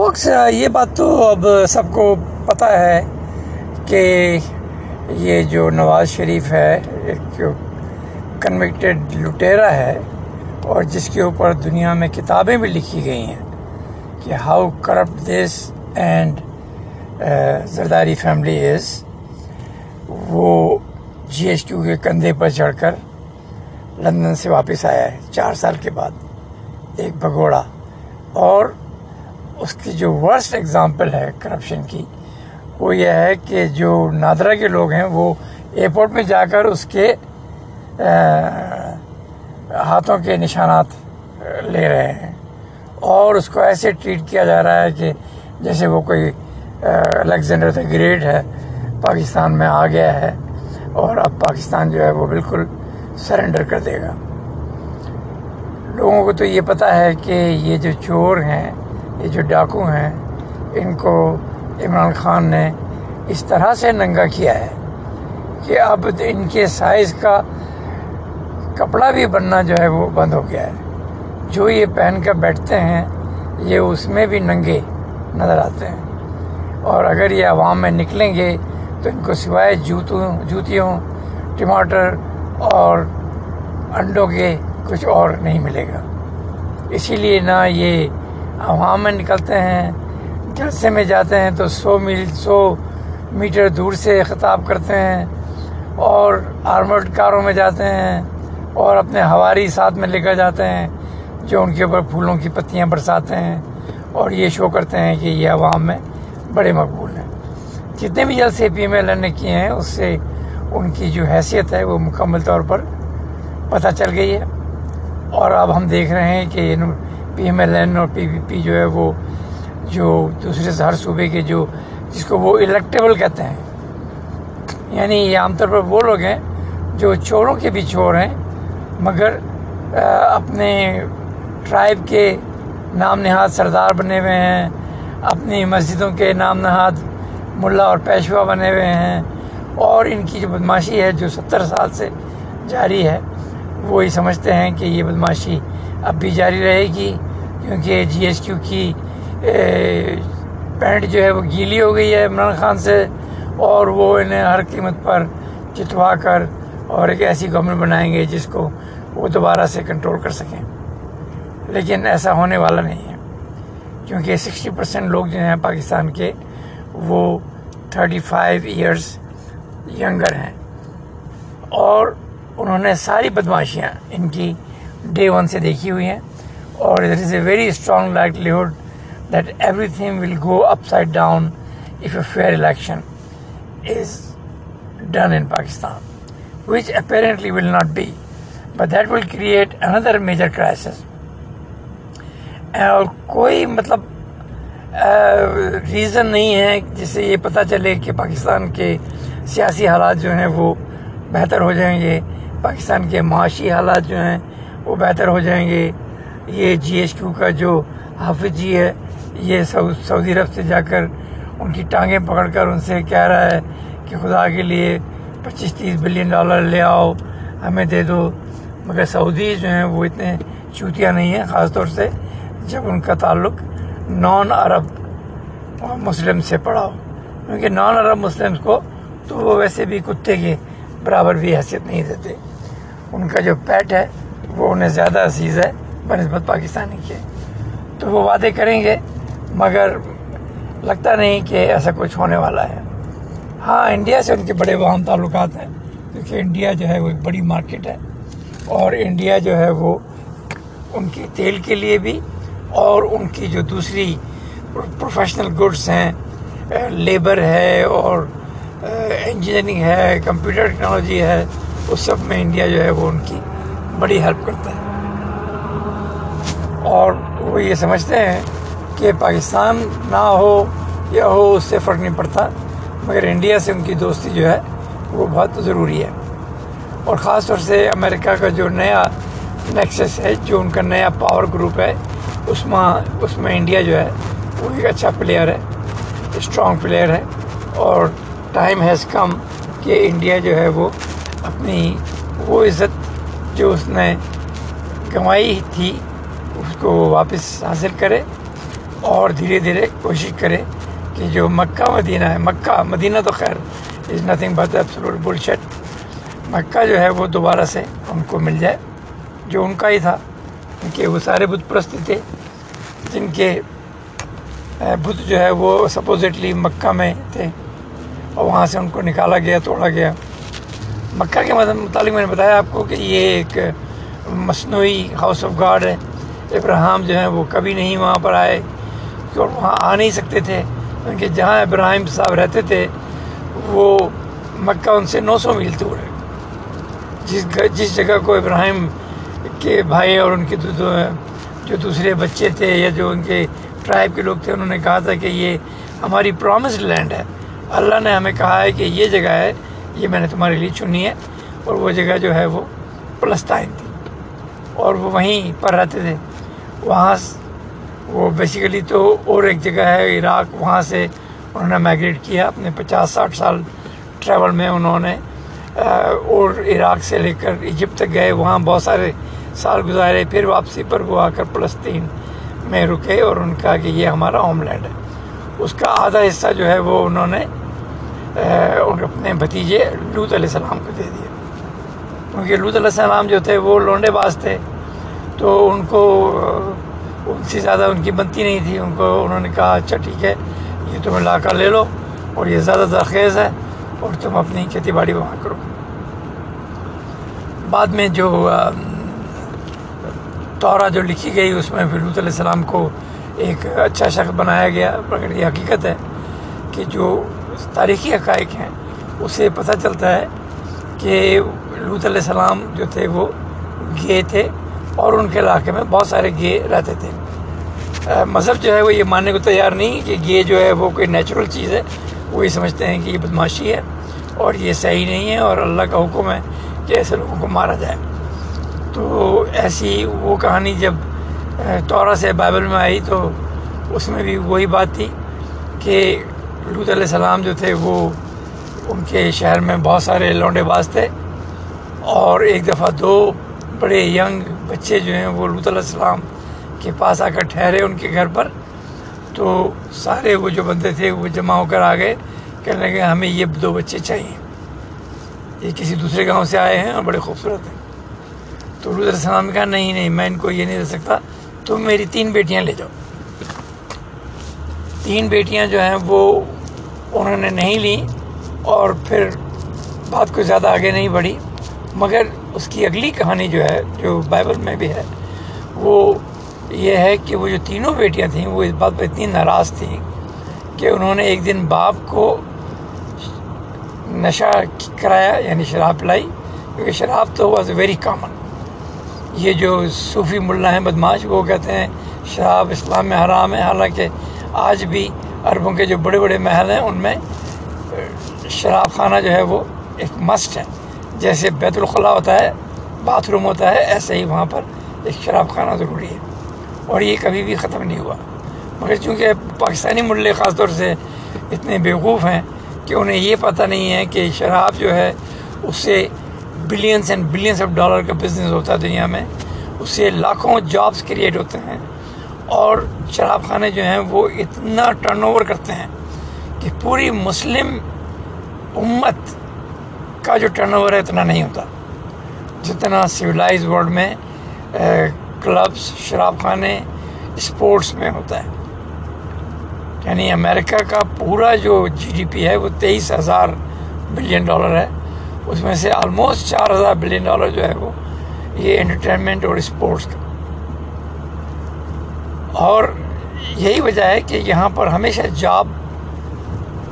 Focus یہ بات تو اب سب کو پتہ ہے کہ یہ جو نواز شریف ہے، ایک کنوکٹیڈ لٹیرا ہے اور جس کے اوپر دنیا میں کتابیں بھی لکھی گئی ہیں کہ how corrupt this and Zardari family is وہ جی ایس کیو کے کندھے پر چڑھ کر لندن سے واپس آیا ہے، چار سال کے بعد، ایک بھگوڑا اور اس کی جو ورسٹ اگزامپل ہے کرپشن کی، وہ یہ ہے کہ جو نادرا کے لوگ ہیں وہ ایئرپورٹ میں جا کر اس کے ہاتھوں کے نشانات لے رہے ہیں اور اس کو ایسے ٹریٹ کیا جا رہا ہے کہ جیسے وہ کوئی الیگزینڈر دا گریٹ ہے، پاکستان میں آ گیا ہے اور اب پاکستان جو ہے وہ بالکل سرنڈر کر دے گا۔ لوگوں کو تو یہ پتہ ہے کہ یہ جو چور ہیں یہ جو ڈاکو ہیں، ان کو عمران خان نے اس طرح سے ننگا کیا ہے کہ اب ان کے سائز کا کپڑا بھی بننا جو ہے وہ بند ہو گیا ہے۔ جو یہ پہن کر بیٹھتے ہیں، یہ اس میں بھی ننگے نظر آتے ہیں۔ اور اگر یہ عوام میں نکلیں گے تو ان کو سوائے جوتوں، جوتیوں، ٹماٹر اور انڈوں کے کچھ اور نہیں ملے گا۔ اسی لیے نہ یہ عوام میں نکلتے ہیں، جلسے میں جاتے ہیں تو سو میل، سو میٹر دور سے خطاب کرتے ہیں اور آرمڈ کاروں میں جاتے ہیں اور اپنے ہواری ساتھ میں لے کر جاتے ہیں، جو ان کے اوپر پھولوں کی پتیاں برساتے ہیں اور یہ شو کرتے ہیں کہ یہ عوام میں بڑے مقبول ہیں۔ جتنے بھی جلسے پی ایم ایل نے کیے ہیں، اس سے ان کی جو حیثیت ہے وہ مکمل طور پر پتہ چل گئی ہے۔ اور اب ہم دیکھ رہے ہیں کہ پی ایم ایل این اور پی پی پی جو ہے وہ جو دوسرے ہر صوبے کے جو جس کو وہ الیکٹیبل کہتے ہیں۔ یعنی یہ عام طور پر وہ لوگ ہیں جو چوروں کے بھی چور ہیں، مگر اپنے ٹرائب کے نام نہاد سردار بنے ہوئے ہیں، اپنی مسجدوں کے نام نہاد ملا اور پیشوا بنے ہوئے ہیں۔ اور ان کی جو بدماشی ہے، جو ستر سال سے جاری ہے، وہ یہ سمجھتے ہیں کہ یہ بدماشی اب بھی جاری رہے گی۔ کیونکہ جی ایس کیو کی پینٹ جو ہے وہ گیلی ہو گئی ہے عمران خان سے اور وہ انہیں ہر قیمت پر جتوا کر اور ایک ایسی گورنمنٹ بنائیں گے جس کو وہ دوبارہ سے کنٹرول کر سکیں۔ لیکن ایسا ہونے والا نہیں ہے۔ کیونکہ سکسٹی پرسینٹ لوگ جو ہیں پاکستان کے، وہ تھرٹی فائیو ایئرس ینگر ہیں۔ اور انہوں نے ساری بدماشیاں ان کی ڈے ون سے دیکھی ہوئی ہیں۔ اور there is a very strong likelihood that everything will go upside down if a fair election is done in Pakistan which apparently will not be but that will create another major crisis اور کوئی مطلب reason نہیں ہے جس سے یہ پتہ چلے کہ پاکستان کے سیاسی حالات جو ہیں وہ بہتر ہو جائیں گے، پاکستان کے معاشی حالات جو ہیں وہ بہتر ہو جائیں گے یہ جی ایچ کیو کا جو حافظ جی ہے، یہ سعودی عرب سے جا کر ان کی ٹانگیں پکڑ کر ان سے کہہ رہا ہے کہ خدا کے لیے پچیس تیس بلین ڈالر لے آؤ، ہمیں دے دو۔ مگر سعودی جو ہیں وہ اتنے چوتیاں نہیں ہیں، خاص طور سے جب ان کا تعلق نان عرب مسلم سے پڑا ہو۔ کیونکہ نان عرب مسلم کو تو وہ ویسے بھی کتے کے برابر بھی حیثیت نہیں دیتے۔ ان کا جو پیٹ ہے وہ انہیں زیادہ عزیز ہے۔ بنسبت پاکستانی کے تو وہ وعدے کریں گے، مگر لگتا نہیں کہ ایسا کچھ ہونے والا ہے۔ ہاں انڈیا سے ان کے بڑے وہاں تعلقات ہیں۔ کیونکہ انڈیا جو ہے وہ ایک بڑی مارکیٹ ہے۔ اور انڈیا جو ہے وہ ان کی تیل کے لیے بھی، اور ان کی جو دوسری پروفیشنل گڈس ہیں لیبر ہے، اور انجینئرنگ ہے کمپیوٹر ٹیکنالوجی ہے، اس سب میں انڈیا جو ہے وہ ان کی بڑی ہیلپ کرتا ہے۔ اور وہ یہ سمجھتے ہیں کہ پاکستان نہ ہو یا ہو، اس سے فرق نہیں پڑتا۔ مگر انڈیا سے ان کی دوستی جو ہے، وہ بہت ضروری ہے۔ اور خاص طور سے امریکہ کا جو نیا نیکسس ہے، جو ان کا نیا پاور گروپ ہے، اس میں اس میں انڈیا جو ہے، وہ ایک اچھا پلیئر ہے اسٹرانگ پلیئر ہے۔ اور ٹائم ہیز کم کہ انڈیا جو ہے، وہ اپنی، وہ عزت جو اس نے کمائی تھی کو واپس حاصل کرے اور دھیرے دھیرے کوشش کرے کہ جو مکہ مدینہ ہے، مکہ، مدینہ تو خیر is nothing but absolute bullshit Mecca جو ہے وہ دوبارہ سے ان کو مل جائے، جو ان کا ہی تھا۔ کیونکہ وہ سارے بت پرست تھے، جن کے بت جو ہے وہ سپوزٹلی مکہ میں تھے۔ اور وہاں سے ان کو نکالا گیا، توڑا گیا۔ مکہ کے مطلب- متعلق میں نے بتایا آپ کو کہ یہ ایک مصنوعی ہاؤس آف گاڈ ہے۔ ابراہم جو ہیں وہ کبھی نہیں وہاں پر آئے اور وہاں آ نہیں سکتے تھے کیونکہ جہاں ابراہیم صاحب رہتے تھے، وہ مکہ ان سے نو سو میل دور ہے۔ جس جس جگہ کو ابراہیم کے بھائی اور ان کے جو دوسرے بچے تھے یا جو ان کے ٹرائب کے لوگ تھے، انہوں نے کہا تھا کہ یہ ہماری پرومسڈ لینڈ ہے۔ اللہ نے ہمیں کہا ہے کہ یہ جگہ ہے، یہ میں نے تمہارے لیے چنی ہے۔ اور وہ جگہ جو ہے وہ پلستائن تھی۔ اور وہ وہیں پر رہتے تھے۔ وہاں وہ بیسیکلی تو اور ایک جگہ ہے عراق، وہاں سے انہوں نے مائگریٹ کیا اپنے پچاس ساٹھ سال ٹریول میں انہوں نے اور عراق سے لے کر ایجپٹ تک گئے۔ وہاں بہت سارے سال گزارے، پھر واپسی پر وہ آ کر فلسطین میں رکے اور ان کا کہ یہ ہمارا ہوم لینڈ ہے۔ اس کا آدھا حصہ جو ہے وہ انہوں نے اپنے بھتیجے لوت علیہ السلام کو دے دیا۔ کیونکہ لوت علیہ السلام جو تھے وہ لونڈے باز تھے۔ تو ان کو ان سے زیادہ ان کی بنتی نہیں تھی، ان کو، انہوں نے کہا اچھا ٹھیک ہے، یہ تمہیں لا کر لے لو اور یہ زیادہ درخیز ہے اور تم اپنی کھیتی باڑی وہاں کرو۔ بعد میں جو تورا جو لکھی گئی، اس میں پھر علیہ السلام کو ایک اچھا شخص بنایا گیا مگر یہ حقیقت ہے کہ جو تاریخی حقائق ہیں، اسے پتہ چلتا ہے کہ لوت علیہ السلام جو تھے، وہ گے تھے۔ اور ان کے علاقے میں بہت سارے گے رہتے تھے۔ مذہب جو ہے وہ یہ ماننے کو تیار نہیں کہ گے جو ہے وہ کوئی نیچرل چیز ہے، وہ یہ سمجھتے ہیں کہ یہ بدماشی ہے اور یہ صحیح نہیں ہے اور اللہ کا حکم ہے کہ ایسے لوگوں کو مارا جائے۔ تو ایسی وہ کہانی جب تورا سے بائبل میں آئی تو اس میں بھی وہی بات تھی کہ لوت علیہ السلام جو تھے وہ ان کے شہر میں بہت سارے لونڈے باز تھے اور ایک دفعہ دو بڑے ینگ بچے جو ہیں وہ لوت علیہ السلام کے پاس آ کر ٹھہرے ان کے گھر پر۔ تو سارے وہ جو بندے تھے وہ جمع ہو کر آ گئے، کہنے لگے ہمیں یہ دو بچے چاہیے۔ یہ کسی دوسرے گاؤں سے آئے ہیں اور بڑے خوبصورت ہیں۔ تو علیہ السلام نے کہا، نہیں نہیں، میں ان کو یہ نہیں دے سکتا۔ تم میری تین بیٹیاں لے جاؤ۔ تین بیٹیاں جو ہیں وہ انہوں نے نہیں لیں اور پھر بات کو زیادہ آگے نہیں بڑھی۔ مگر اس کی اگلی کہانی جو ہے، جو بائبل میں بھی ہے، وہ یہ ہے کہ وہ جو تینوں بیٹیاں تھیں، وہ اس بات پہ اتنی ناراض تھیں کہ انہوں نے ایک دن باپ کو نشہ کرایا یعنی شراب پلائی، کیونکہ شراب تو واز ویری کامن یہ جو صوفی ملا ہیں بدماش وہ کہتے ہیں شراب اسلام میں حرام ہے، حالانکہ آج بھی عربوں کے جو بڑے بڑے محل ہیں، ان میں شراب خانہ جو ہے، وہ ایک مسٹ ہے۔ جیسے بیت الخلاء ہوتا ہے، باتھ روم ہوتا ہے، ایسے ہی وہاں پر ایک شراب خانہ ضروری ہے۔ اور یہ کبھی بھی ختم نہیں ہوا۔ مگر چونکہ پاکستانی ملے خاص طور سے اتنے بیوقوف ہیں کہ انہیں یہ پتہ نہیں ہے کہ شراب جو ہے اس سے billions and billions of dollar کا بزنس ہوتا ہے دنیا میں۔ اس سے لاکھوں جابس کریٹ ہوتے ہیں۔ اور شراب خانے جو ہیں، وہ اتنا ٹرن اوور کرتے ہیں کہ پوری مسلم امت کا جو ٹرن اوور ہے اتنا نہیں ہوتا۔ جتنا سویلائز ورلڈ میں کلبس شراب خانے اسپورٹس میں ہوتا ہے۔ یعنی امریکہ کا پورا جو جی ڈی پی ہے وہ تیئیس ہزار بلین ڈالر ہے۔ اس میں سے آلموسٹ چار ہزار بلین ڈالر جو ہے وہ یہ انٹرٹینمنٹ اور اسپورٹس کا۔ اور یہی وجہ ہے کہ یہاں پر ہمیشہ جاب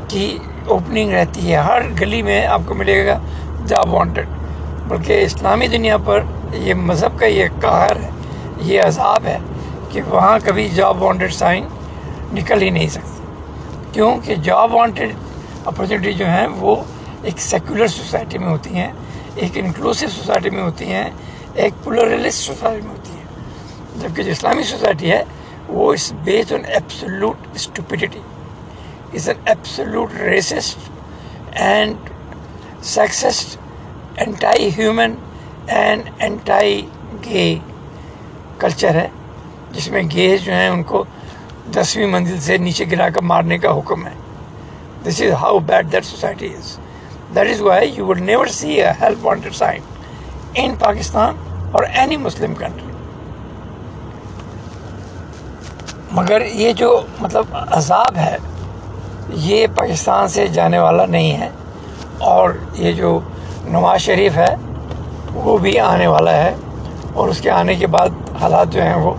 کی اوپننگ رہتی ہے، ہر گلی میں آپ کو ملے گا جاب وانٹیڈ بلکہ اسلامی دنیا پر یہ مذہب کا یہ قہر ہے، یہ عذاب ہے کہ وہاں کبھی جاب وانٹیڈ سائن نکل ہی نہیں سکتی۔ کیونکہ جاب وانٹیڈ اپرچونیٹی جو ہیں وہ ایک سیکولر سوسائٹی میں ہوتی ہیں، ایک انکلوسو سوسائٹی میں ہوتی ہیں، ایک پولرلسٹ سوسائٹی میں ہوتی ہیں۔ جبکہ جو اسلامی سوسائٹی ہے وہ اس based on absolute stupidity is an absolute racist and sexist anti human and anti gay culture ہے جس میں گیز جو ہیں ان کو دسویں منزل سے نیچے گرا کر مارنے کا حکم ہے this is how bad that society is that is why you would never see a help wanted sign in Pakistan اور اینی مسلم کنٹری مگر یہ جو مطلب عذاب ہے یہ پاکستان سے جانے والا نہیں ہے اور یہ جو نواز شریف ہے، وہ بھی آنے والا ہے اور اس کے آنے کے بعد حالات جو ہیں وہ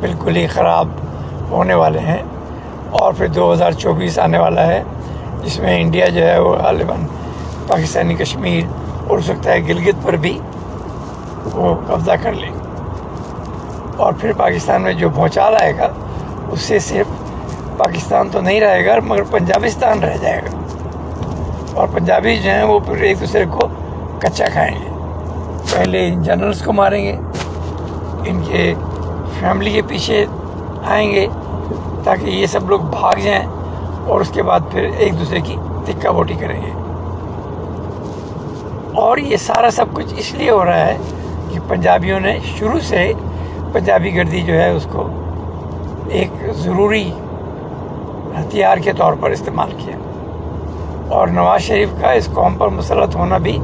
بالکل ہی خراب ہونے والے ہیں اور پھر دو ہزار چوبیس آنے والا ہے، جس میں انڈیا جو ہے وہ غالباً پاکستانی کشمیر اور ہو سکتا ہے گلگت پر بھی وہ قبضہ کر لے۔ اور پھر پاکستان میں جو بھونچال آئے گا، اس سے صرف پاکستان تو نہیں رہے گا، مگر پنجابستان رہ جائے گا۔ اور پنجابی جو ہیں وہ پھر ایک دوسرے کو کچا کھائیں گے۔ پہلے ان جنرلس کو ماریں گے، ان کے فیملی کے پیچھے آئیں گے تاکہ یہ سب لوگ بھاگ جائیں اور اس کے بعد پھر ایک دوسرے کی تکا بوٹی کریں گے۔ اور یہ سارا سب کچھ اس لیے ہو رہا ہے کہ پنجابیوں نے شروع سے پنجابی گردی جو ہے اس کو ایک ضروری ہتھیار کے طور پر استعمال کیا۔ اور نواز شریف کا اس قوم پر مسلط ہونا بھی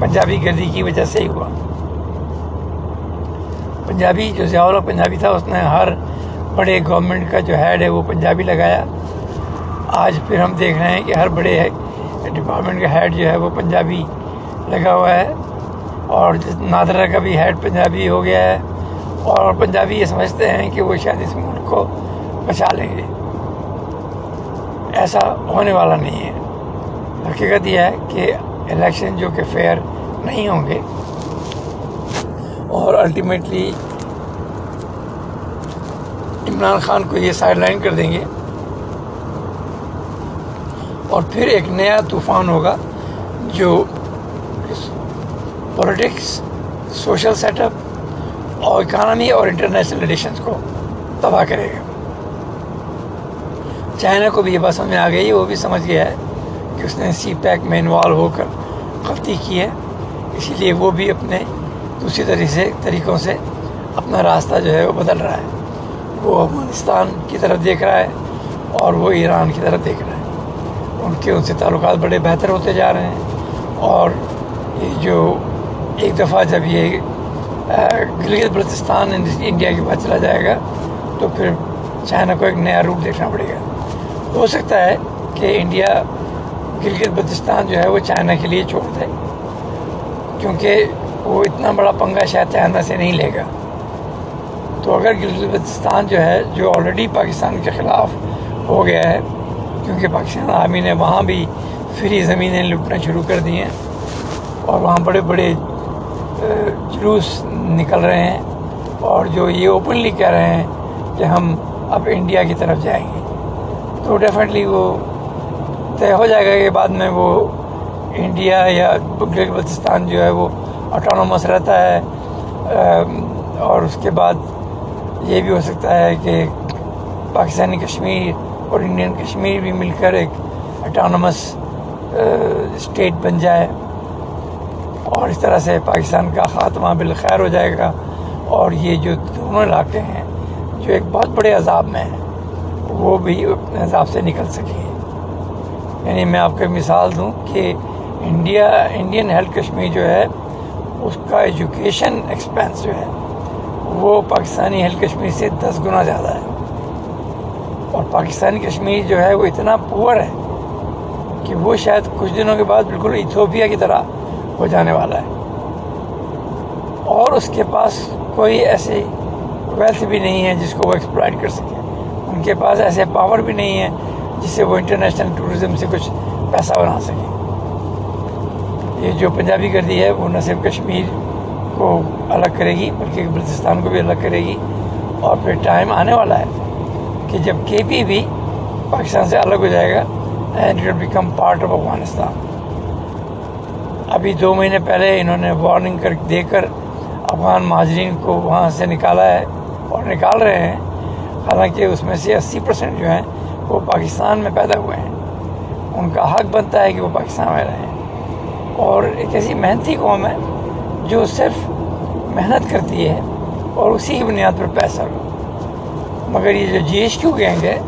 پنجابی گردی کی وجہ سے ہی ہوا۔ پنجابی جو ضیاء پنجابی تھا، اس نے ہر بڑے گورنمنٹ کا جو ہیڈ ہے، وہ پنجابی لگایا۔ آج پھر ہم دیکھ رہے ہیں کہ ہر بڑے ڈپارٹمنٹ کا ہیڈ جو ہے، وہ پنجابی لگا ہوا ہے۔ اور نادرہ کا بھی ہیڈ پنجابی ہو گیا ہے۔ اور پنجابی یہ سمجھتے ہیں کہ وہ شاید اس ملک کو بچا لیں گے۔ ایسا ہونے والا نہیں ہے۔ حقیقت یہ ہے کہ الیکشن جو کہ فیئر نہیں ہوں گے۔ اور الٹیمیٹلی عمران خان کو یہ سائڈ لائن کر دیں گے۔ اور پھر ایک نیا طوفان ہوگا جو پولیٹکس سوشل سیٹ اپ اور اکانومی اور انٹرنیشنل ریلیشنس کو تباہ کرے گا۔ چائنا کو بھی یہ بات سمجھ میں آ گئی، وہ بھی سمجھ گیا ہے کہ اس نے سی پیک میں انوالو ہو کر غلطی کی ہے۔ اسی لیے وہ بھی اپنے دوسری طریقے سے، طریقوں سے اپنا راستہ جو ہے وہ بدل رہا ہے۔ وہ افغانستان کی طرف دیکھ رہا ہے اور وہ ایران کی طرف دیکھ رہا ہے۔ ان کے ان سے تعلقات بڑے بہتر ہوتے جا رہے ہیں۔ اور یہ جو ایک دفعہ جب یہ گلگت بلتستان انڈیا کے بعد چلا جائے گا تو پھر چائنا کو ایک نیا روپ دیکھنا پڑے گا۔ ہو سکتا ہے کہ انڈیا گلگت بلتستان جو ہے وہ چائنا کے لیے چھوڑ دے، کیونکہ وہ اتنا بڑا پنگا شاید چائنا سے نہیں لے گا۔ تو اگر گلگت بلتستان جو ہے، جو آلریڈی پاکستان کے خلاف ہو گیا ہے، کیونکہ پاکستان آرمی نے وہاں بھی فری زمینیں لٹنا شروع کر دی ہیں اور وہاں بڑے بڑے جلوس نکل رہے ہیں اور جو یہ اوپنلی کہہ رہے ہیں کہ ہم اب انڈیا کی طرف جائیں گے۔ تو ڈیفینیٹلی وہ طے ہو جائے گا کہ بعد میں وہ انڈیا یا بلتستان جو ہے وہ اٹانومس رہتا ہے اور اس کے بعد یہ بھی ہو سکتا ہے کہ پاکستانی کشمیر اور انڈین کشمیر بھی مل کر ایک اٹانومس اسٹیٹ بن جائے۔ اور اس طرح سے پاکستان کا خاتمہ بالخیر ہو جائے گا۔ اور یہ جو دونوں علاقے ہیں، جو ایک بہت بڑے عذاب میں ہیں وہ بھی اپنے عذاب سے نکل سکیں۔ یعنی میں آپ کو مثال دوں کہ انڈیا، انڈین ہیلتھ کشمیر جو ہے، اس کا ایجوکیشن ایکسپینس جو ہے، وہ پاکستانی ہیلتھ کشمیر سے دس گنا زیادہ ہے۔ اور پاکستانی کشمیر جو ہے، وہ اتنا پور ہے کہ وہ شاید کچھ دنوں کے بعد بالکل ایتھوپیا کی طرح ہو جانے والا ہے۔ اور اس کے پاس کوئی ایسی ویلتھ بھی نہیں ہے جس کو وہ ایکسپلائٹ کر سکے۔ ان کے پاس ایسے پاور بھی نہیں ہے جس سے وہ انٹرنیشنل ٹورزم سے کچھ پیسہ بنا سکے۔ یہ جو پنجابی گردی ہے وہ نہ صرف کشمیر کو الگ کرے گی، بلکہ بلتستان کو بھی الگ کرے گی۔ اور پھر ٹائم آنے والا ہے کہ جب کے پی بھی پاکستان سے الگ ہو جائے گا and it become part of Afghanistan ابھی دو مہینے پہلے انہوں نے وارننگ کر دے کر افغان مہاجرین کو وہاں سے نکالا ہے اور نکال رہے ہیں۔ حالانکہ اس میں سے اسی پرسینٹ جو ہیں وہ پاکستان میں پیدا ہوئے ہیں۔ ان کا حق بنتا ہے کہ وہ پاکستان میں رہیں۔ اور ایک ایسی محنتی قوم ہے جو صرف محنت کرتی ہے اور اسی کی بنیاد پر پیسہ ہو مگر یہ جو جی ایس کیو گینگ ہے،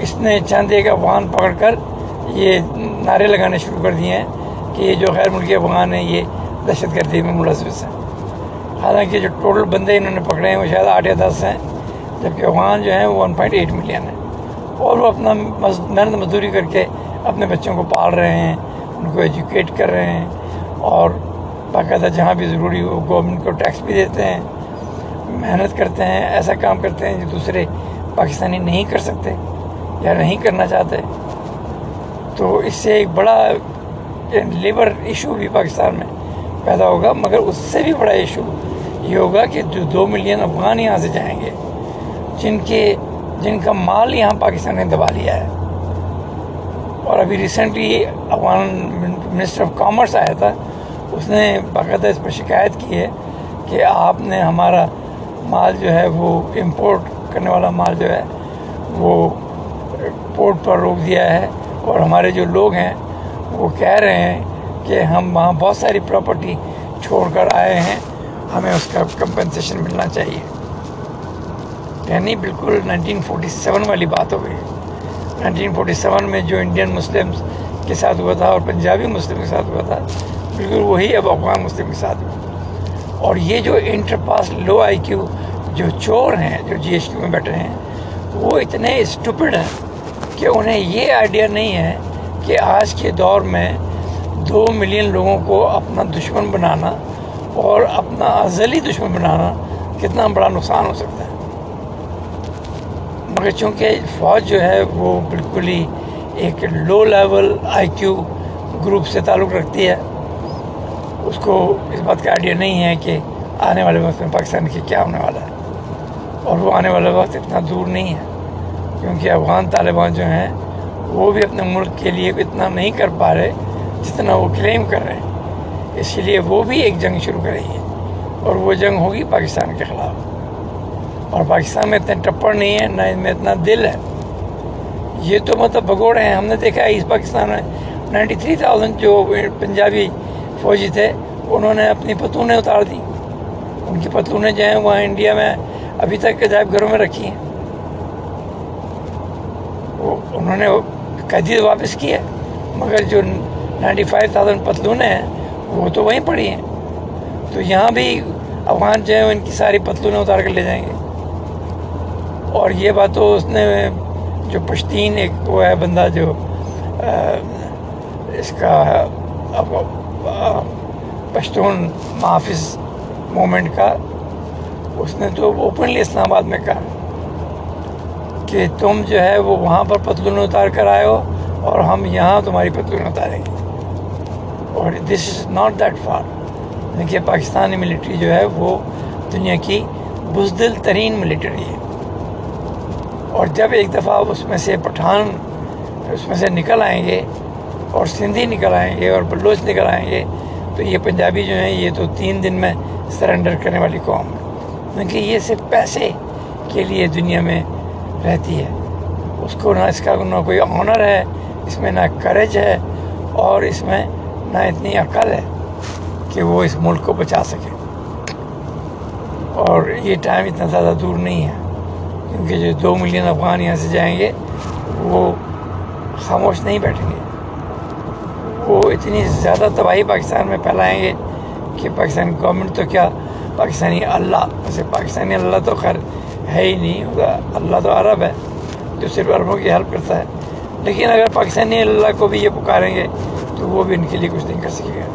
اس نے چند ایک افغان پکڑ کر یہ نعرے لگانے شروع کر دیے ہیں کہ یہ جو غیر ملکی افغان ہیں، یہ دہشت گردی میں ملزم ہیں۔ حالانکہ جو ٹوٹل بندے انہوں نے پکڑے ہیں، وہ شاید آٹھ یا دس ہیں۔ جبکہ افغان جو ہیں وہ ون پوائنٹ ایٹ ملین ہیں اور وہ اپنا محنت مزدوری کر کے اپنے بچوں کو پال رہے ہیں، ان کو ایجوکیٹ کر رہے ہیں۔ اور باقاعدہ جہاں بھی ضروری ہو گورنمنٹ کو ٹیکس بھی دیتے ہیں، محنت کرتے ہیں، ایسا کام کرتے ہیں جو دوسرے پاکستانی نہیں کر سکتے یا نہیں کرنا چاہتے۔ تو اس سے ایک بڑا لیبر ایشو بھی پاکستان میں پیدا ہوگا، مگر اس سے بھی بڑا ایشو یہ ہوگا کہ جو دو ملین افغان یہاں سے جائیں گے جن کے جن کا مال یہاں پاکستان نے دبا لیا ہے۔ اور ابھی recently Afghan minister of commerce آیا تھا، اس نے باقاعدہ اس پر شکایت کی ہے کہ آپ نے ہمارا مال جو ہے وہ امپورٹ کرنے والا مال جو ہے وہ پورٹ پر روک دیا ہے۔ اور ہمارے جو لوگ ہیں، وہ کہہ رہے ہیں کہ ہم وہاں بہت ساری پراپرٹی چھوڑ کر آئے ہیں، ہمیں اس کا کمپنسیشن ملنا چاہیے۔ یعنی بالکل نائنٹین فورٹی سیون والی بات ہو گئی۔ نائنٹین فورٹی سیون میں جو انڈین مسلمس کے ساتھ ہوا تھا اور پنجابی مسلم کے ساتھ ہوا تھا، بالکل وہی اب افغان مسلم کے ساتھ۔ ہوا اور یہ جو انٹر پاس لو آئی کیو جو چور ہیں، جو جی ایس کیو میں بیٹھے ہیں، وہ اتنے اسٹوپڈ ہیں کہ انہیں یہ آئیڈیا نہیں ہے کہ آج کے دور میں دو ملین لوگوں کو اپنا دشمن بنانا اور اپنا ازلی دشمن بنانا کتنا بڑا نقصان ہو سکتا ہے۔ مگر چونکہ فوج جو ہے وہ بالکل ہی ایک low level I Q group سے تعلق رکھتی ہے۔ اس کو اس بات کا آئیڈیا نہیں ہے کہ آنے والے وقت میں پاکستان کی کیا ہونے والا ہے۔ اور وہ آنے والا وقت اتنا دور نہیں ہے، کیونکہ افغان طالبان جو ہیں، وہ بھی اپنے ملک کے لیے اتنا نہیں کر پا رہے جتنا وہ کلیم کر رہے ہیں۔ اس لیے وہ بھی ایک جنگ شروع کریں گے اور وہ جنگ ہوگی پاکستان کے خلاف۔ اور پاکستان میں اتنے ٹپڑ نہیں ہے نہ اس میں اتنا دل ہے۔ یہ تو مطلب بگوڑے ہیں۔ ہم نے دیکھا ہے، اس پاکستان میں نائنٹی تھری تھاؤزینڈ جو پنجابی فوجی تھے، انہوں نے اپنی پتلونیں اتار دی ان کی پتلونیں جو ہیں وہاں انڈیا میں ابھی تک عجائب گھروں میں رکھی ہیں۔ وہ انہوں نے قیدی واپس کی ہے مگر جو نائنٹی فائیو تھاؤزینڈ پتلونیں ہیں، وہ تو وہیں پڑی ہیں۔ تو یہاں بھی افغان جو ہیں ان کی ساری پتلونیں اتار کر لے جائیں گے۔ اور یہ بات تو اس نے جو پشتین ایک وہ ہے بندہ جو اس کا پشتون محافظ مومنٹ کا، اس نے تو اوپنلی اسلام آباد میں کہا کہ تم جو ہے وہ وہاں پر پتلون اتار کر آئے ہو اور ہم یہاں تمہاری پتلون اتاریں گے۔ اور this is not that far دیکھیے پاکستانی ملٹری جو ہے وہ دنیا کی بزدل ترین ملٹری ہے۔ اور جب ایک دفعہ اس میں سے پٹھان اس میں سے نکل آئیں گے اور سندھی نکل آئیں گے اور بلوچ نکل آئیں گے، تو یہ پنجابی جو ہیں، یہ تو تین دن میں سرنڈر کرنے والی قوم ہے کیونکہ یہ صرف پیسے کے لیے دنیا میں رہتی ہے۔ اس کو نہ اس کا نہ کوئی آنر ہے، اس میں نہ کریج ہے اور اس میں نہ اتنی عقل ہے کہ وہ اس ملک کو بچا سکے۔ اور یہ ٹائم اتنا زیادہ دور نہیں ہے۔ کیونکہ جو دو ملین افغان یہاں سے جائیں گے، وہ خاموش نہیں بیٹھیں گے۔ وہ اتنی زیادہ تباہی پاکستان میں پھیلائیں گے کہ پاکستانی گورنمنٹ تو کیا، پاکستانی اللہ ویسے پاکستانی اللہ تو خیر ہے ہی نہیں اللہ تو عرب ہے، جو صرف عربوں کی ہیلپ کرتا ہے۔ لیکن اگر پاکستانی اللہ کو بھی یہ پکاریں گے، تو وہ بھی ان کے لیے کچھ نہیں کر سکے گا۔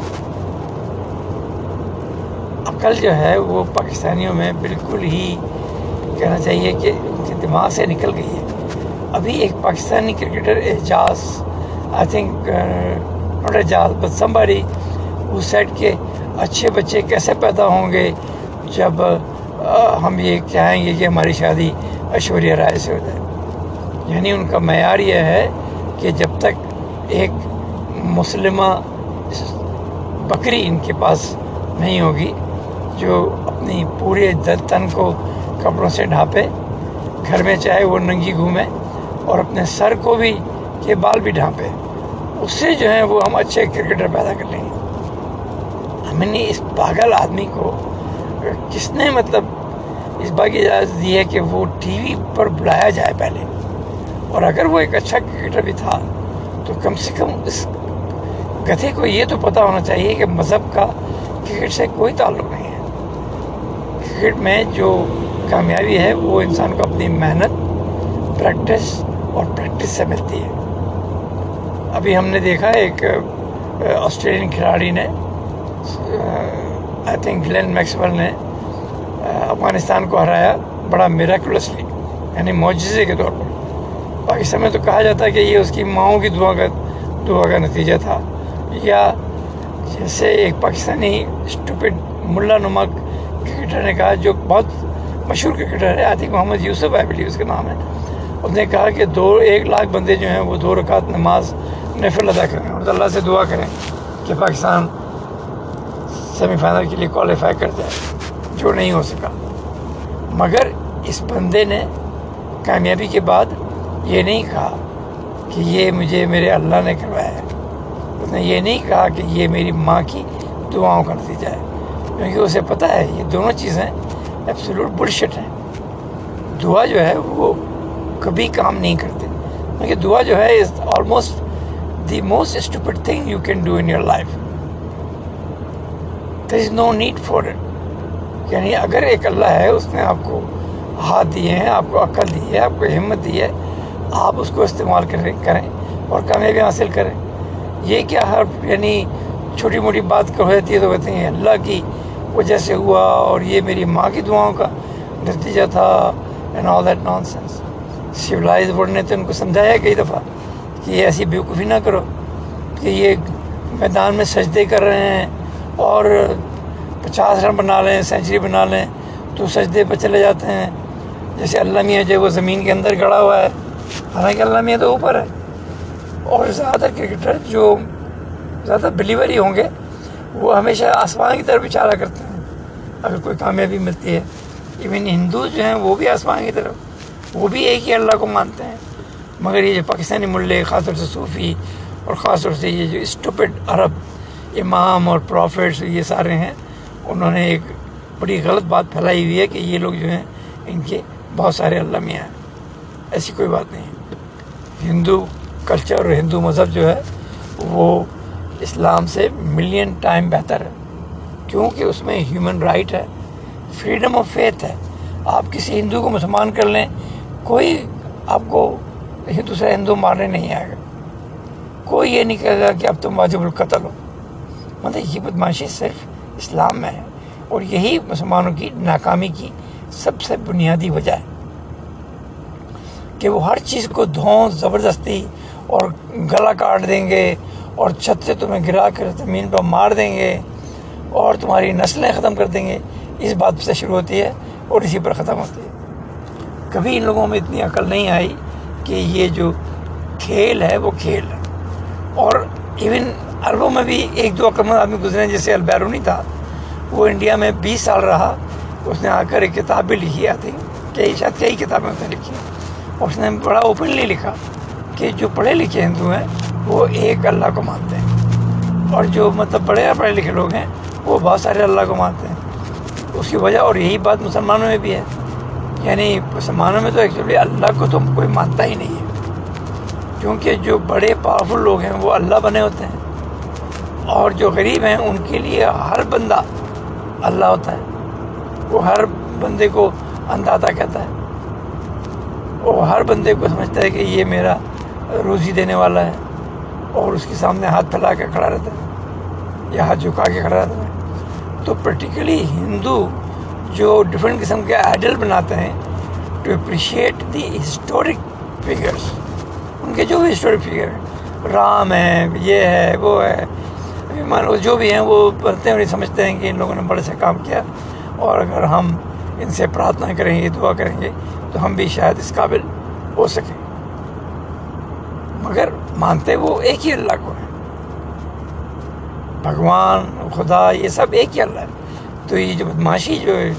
عقل جو ہے، وہ پاکستانیوں میں بالکل ہی کہنا چاہیے کہ ان کے دماغ سے نکل گئی ہے۔ ابھی ایک Pakistani cricketer Ijaz I think not Ijaz Butt سمباری اس سائڈ کے اچھے بچے کیسے پیدا ہوں گے جب ہم یہ چاہیں گے کہ ہماری شادی ایشوریہ رائے سے ہو جائے۔ یعنی ان کا معیار یہ ہے کہ جب تک ایک مسلمہ بکری ان کے پاس نہیں ہوگی، جو اپنی پورے تن کو کپڑوں سے ڈھانپے، گھر میں چاہے وہ ننگی گھومے اور اپنے سر کو بھی کے بال بھی ڈھانپے۔ اس سے جو ہے وہ ہم اچھے کرکٹر پیدا کر لیں گے۔ ہم نے اس پاگل آدمی کو کس نے مطلب اس بات کی اجازت دی ہے کہ وہ ٹی وی پر بلایا جائے پہلے؟ اور اگر وہ ایک اچھا کرکٹر بھی تھا، تو کم سے کم اس گدھے کو یہ تو پتہ ہونا چاہیے کہ مذہب کا کرکٹ سے کوئی تعلق نہیں ہے۔ کرکٹ میں جو کامیابی ہے، وہ انسان کو اپنی محنت پریکٹس اور پریکٹس سے ملتی ہے۔ ابھی ہم نے دیکھا ایک آسٹریلین کھلاڑی نے آئی تھنک گلین میکسول نے افغانستان کو ہرایا بڑا میریکولسلی یعنی معجزے کے طور پر۔ پاکستان میں تو کہا جاتا ہے کہ یہ اس کی ماؤں کی دعا کا دعا کا نتیجہ تھا۔ یا جیسے ایک پاکستانی اسٹوپڈ ملا نما کرکٹر نے کہا جو بہت مشہور کرکٹر ہے I think Muhammad Yusuf I believe اس کا نام ہے اس نے کہا کہ دو، ایک لاکھ بندے جو ہیں، وہ دو رکعت نماز نفل ادا کریں۔ اور اللہ سے دعا کریں کہ پاکستان سیمی فائنل کے لیے کوالیفائی کر جائے جو نہیں ہو سکا۔ مگر اس بندے نے کامیابی کے بعد یہ نہیں کہا کہ یہ مجھے میرے اللہ نے کروایا ہے۔ اس نے یہ نہیں کہا کہ یہ میری ماں کی دعاؤں کا نتیجہ ہے۔ کیونکہ اسے پتہ ہے، یہ دونوں چیزیں ایپسلوٹ بلشٹ ہیں دعا جو ہے وہ کبھی کام نہیں کرتے۔ کیونکہ دعا جو ہے is almost the most stupid thing you can do in your life there is no need for it یعنی اگر ایک اللہ ہے، اس نے آپ کو ہاتھ دیے ہیں، آپ کو عقل دی ہے، آپ کو ہمت دی ہے، آپ اس کو استعمال کریں کریں اور کامیابی حاصل کریں۔ یہ کیا ہر یعنی چھوٹی موٹی بات ہو جاتی ہے تو کہتے ہیں اللہ کی وجہ سے ہوا اور یہ میری ماں کی دعاؤں کا نتیجہ تھا and all that nonsense civilised world نے تو ان کو سمجھایا کئی دفعہ کہ یہ ایسی بیوقوفی نہ کرو کہ یہ میدان میں سجدے کر رہے ہیں اور پچاس رن بنا لیں، سینچری بنا لیں تو سجدے پہ چلے جاتے ہیں۔ جیسے اللہ میاں جو وہ زمین کے اندر گڑا ہوا ہے، حالانکہ اللہ میاں تو اوپر ہے۔ اور زیادہ تر کرکٹر جو زیادہ بلیور ہی ہوں گے، وہ ہمیشہ آسمان کی طرف اشارہ کرتے ہیں۔ اگر کوئی کامیابی ملتی ہے۔ ایون ہندو جو ہیں وہ بھی آسمان کی طرف، وہ بھی ایک ہی اللہ کو مانتے ہیں۔ مگر یہ جو پاکستانی ملے، خاص طور سے صوفی اور خاص طور سے یہ جو اسٹوپڈ عرب امام اور پروفٹس یہ سارے ہیں، انہوں نے ایک بڑی غلط بات پھیلائی ہوئی ہے کہ یہ لوگ جو ہیں، ان کے بہت سارے اللہ میاں ہیں۔ ایسی کوئی بات نہیں۔ ہندو کلچر اور ہندو مذہب جو ہے، وہ اسلام سے ملین ٹائم بہتر ہے۔ کیونکہ اس میں ہیومن رائٹ ہے فریڈم آف فیتھ ہے۔ آپ کسی ہندو کو مسلمان کر لیں، کوئی آپ کو دوسرا ہندو مارنے نہیں آئے گا۔ کوئی یہ نہیں کہے گا کہ اب تم واجب القتل ہو۔ مطلب یہ بدماشی صرف اسلام میں ہے اور یہی مسلمانوں کی ناکامی کی سب سے بنیادی وجہ ہے۔ کہ وہ ہر چیز کو دھوں، زبردستی اور گلا کاٹ دیں گے اور چھت سے تمہیں گرا کر زمین پر مار دیں گے۔ اور تمہاری نسلیں ختم کر دیں گے۔ اس بات سے شروع ہوتی ہے اور اسی پر ختم ہوتی ہے۔ کبھی ان لوگوں میں اتنی عقل نہیں آئی کہ یہ جو کھیل ہے وہ کھیل ہے۔ اور ایون عربوں میں بھی ایک دو عقل مند آدمی گزرے جیسے البیرونی تھا۔ وہ انڈیا میں بیس سال رہا۔ اس نے آ کر ایک کتاب بھی لکھی آتی کئی شاید کئی کتابیں اس نے لکھی اس نے بڑا اوپنلی لکھا کہ جو پڑھے لکھے ہندو ہیں، وہ ایک اللہ کو مانتے ہیں۔ اور جو مطلب بڑے پڑھے لکھے لوگ ہیں وہ بہت سارے اللہ کو مانتے ہیں۔ اس کی وجہ اور یہی بات مسلمانوں میں بھی ہے۔ یعنی مسلمانوں میں تو ایکچولی اللہ کو تو کوئی مانتا ہی نہیں ہے۔ کیونکہ جو بڑے پاورفل لوگ ہیں وہ اللہ بنے ہوتے ہیں۔ اور جو غریب ہیں ان کے لیے ہر بندہ اللہ ہوتا ہے۔ وہ ہر بندے کو اندازہ کہتا ہے۔ وہ ہر بندے کو سمجھتا ہے کہ یہ میرا روزی دینے والا ہے اور اس کے سامنے ہاتھ پھیلا کے کھڑا رہتا ہے۔ یا ہاتھ جھکا کے کھڑا رہتا ہے۔ تو پرٹیکولرلی ہندو جو ڈفرینٹ قسم کے آئیڈل بناتے ہیں to appreciate the historic figures ان کے جو بھی ہسٹورک فگر ہیں رام ہے، یہ ہے، وہ ہے مانو جو بھی ہیں وہ بنتے ہیں اور یہ سمجھتے ہیں کہ ان لوگوں نے بڑے سے کام کیا اور اگر ہم ان سے پرارتھنا کریں گے، دعا کریں گے، تو ہم بھی شاید اس قابل ہو سکیں۔ مگر مانتے وہ ایک ہی اللہ کو ہے۔ بھگوان خدا یہ سب ایک ہی اللہ ہے۔ تو یہ جو بدماشی جو ہے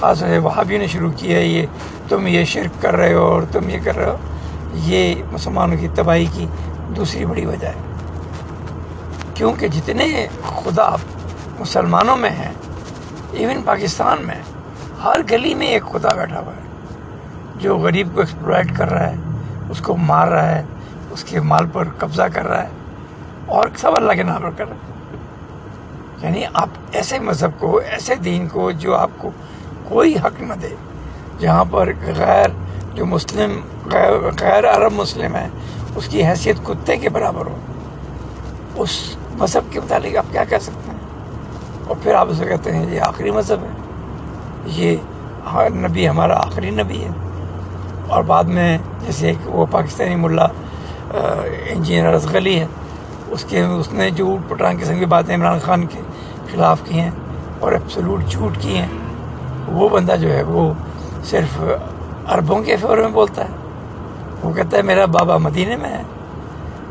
خاص طور سے وہابیوں نے شروع کی ہے، یہ تم یہ شرک کر رہے ہو اور تم یہ کر رہے ہو، یہ مسلمانوں کی تباہی کی دوسری بڑی وجہ ہے۔ کیونکہ جتنے خدا مسلمانوں میں ہیں ایون پاکستان میں، ہر گلی میں ایک خدا بیٹھا ہوا ہے، جو غریب کو ایکسپلائٹ کر رہا ہے، اس کو مار رہا ہے، اس کے مال پر قبضہ کر رہا ہے اور سب اللہ کے نام پر کر رہا ہے۔ یعنی آپ ایسے مذہب کو، ایسے دین کو جو آپ کو کوئی حق نہ دے، جہاں پر غیر جو مسلم، غیر غیر عرب مسلم ہے اس کی حیثیت کتے کے برابر ہو، اس مذہب کے متعلق آپ کیا کہہ سکتے ہیں؟ اور پھر آپ اسے کہتے ہیں یہ آخری مذہب ہے، یہ نبی ہمارا آخری نبی ہے۔ اور بعد میں جیسے ایک وہ پاکستانی ملا انجینئر ازغلی ہے، اس کے، اس نے جو اوٹ پٹران قسم کی باتیں عمران خان کے خلاف کی ہیں اور ایپسلوٹ جھوٹ کی ہیں۔ وہ بندہ جو ہے وہ صرف عربوں کے فیور میں بولتا ہے۔ وہ کہتا ہے میرا بابا مدینے میں ہے۔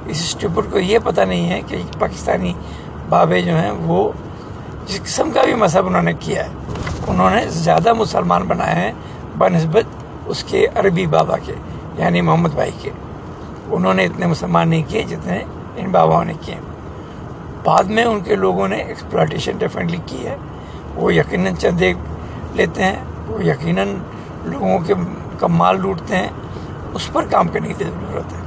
اس اسٹوپر کو یہ پتہ نہیں ہے کہ پاکستانی بابے جو ہیں وہ جس قسم کا بھی مذہب انہوں نے کیا ہے، انہوں نے زیادہ مسلمان بنائے ہیں بنسبت اس کے عربی بابا کے یعنی محمد بھائی کے۔ انہوں نے اتنے مسلمان نہیں کیے جتنے ان باباؤں نے کیے۔ بعد میں ان کے لوگوں نے ایکسپلائٹیشن ڈیفینیٹلی کی ہے۔ وہ یقیناً چند ایک لیتے ہیں، وہ یقیناً لوگوں کے کا مال لوٹتے ہیں۔ اس پر کام کرنے کی ضرورت ہے۔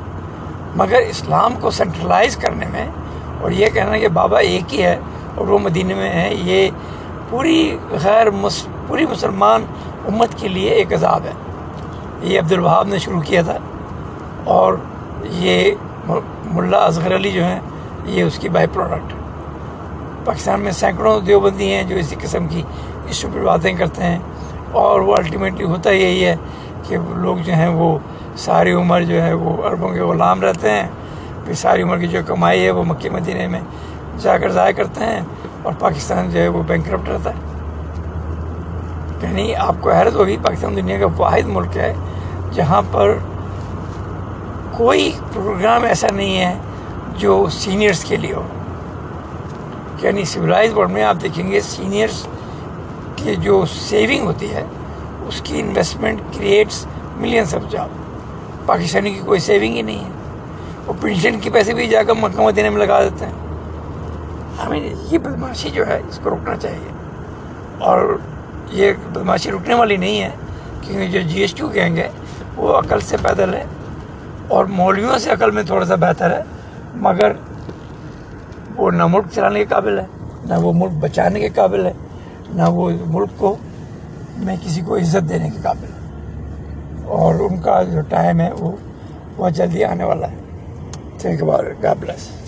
مگر اسلام کو سینٹرلائز کرنے میں اور یہ کہنا کہ بابا ایک ہی ہے اور وہ مدینہ میں ہے یہ پوری غیر مس، پوری مسلمان امت کے لیے ایک عذاب ہے۔ یہ عبد الوہاب نے شروع کیا تھا اور یہ ملا اصغر علی جو ہیں یہ اس کی بائی پروڈکٹ پاکستان میں سینکڑوں دیوبندی ہیں جو اسی قسم کی ایشو باتیں کرتے ہیں۔ اور وہ الٹیمیٹلی ہوتا یہی ہے کہ لوگ جو ہیں وہ ساری عمر جو ہے وہ عربوں کے غلام رہتے ہیں۔ پھر ساری عمر کی جو کمائی ہے وہ مکی مدینہ میں جا کر ضائع کرتے ہیں اور پاکستان جو ہے وہ بینک رہتا ہے۔ یعنی آپ کو حیرت ہوگی پاکستان دنیا کا واحد ملک ہے جہاں پر کوئی پروگرام ایسا نہیں ہے جو سینئرز کے لیے ہو۔ یعنی سویلائز ورلڈ میں آپ دیکھیں گے سینئرز کی جو سیونگ ہوتی ہے، اس کی investment creates millions of job Pakistani کی کوئی سیونگ ہی نہیں ہے۔ وہ پینشن کے پیسے بھی جا کر مکہ مدینہ میں لگا دیتے ہیں۔ ہمیں یہ بدماشی جو ہے، اس کو روکنا چاہیے۔ اور یہ بدماشی رکنے والی نہیں ہے، کیونکہ جو جی ایس ٹی کہیں گے، وہ عقل سے پیدل ہے اور مولویوں سے عقل میں تھوڑا سا بہتر ہے۔ مگر وہ نہ ملک چلانے کے قابل ہے، نہ وہ ملک بچانے کے قابل ہے، نہ وہ ملک کو میں کسی کو عزت دینے کے قابل ہے۔ اور ان کا جو ٹائم ہے وہ بہت جلدی آنے والا ہے۔ Thank you God bless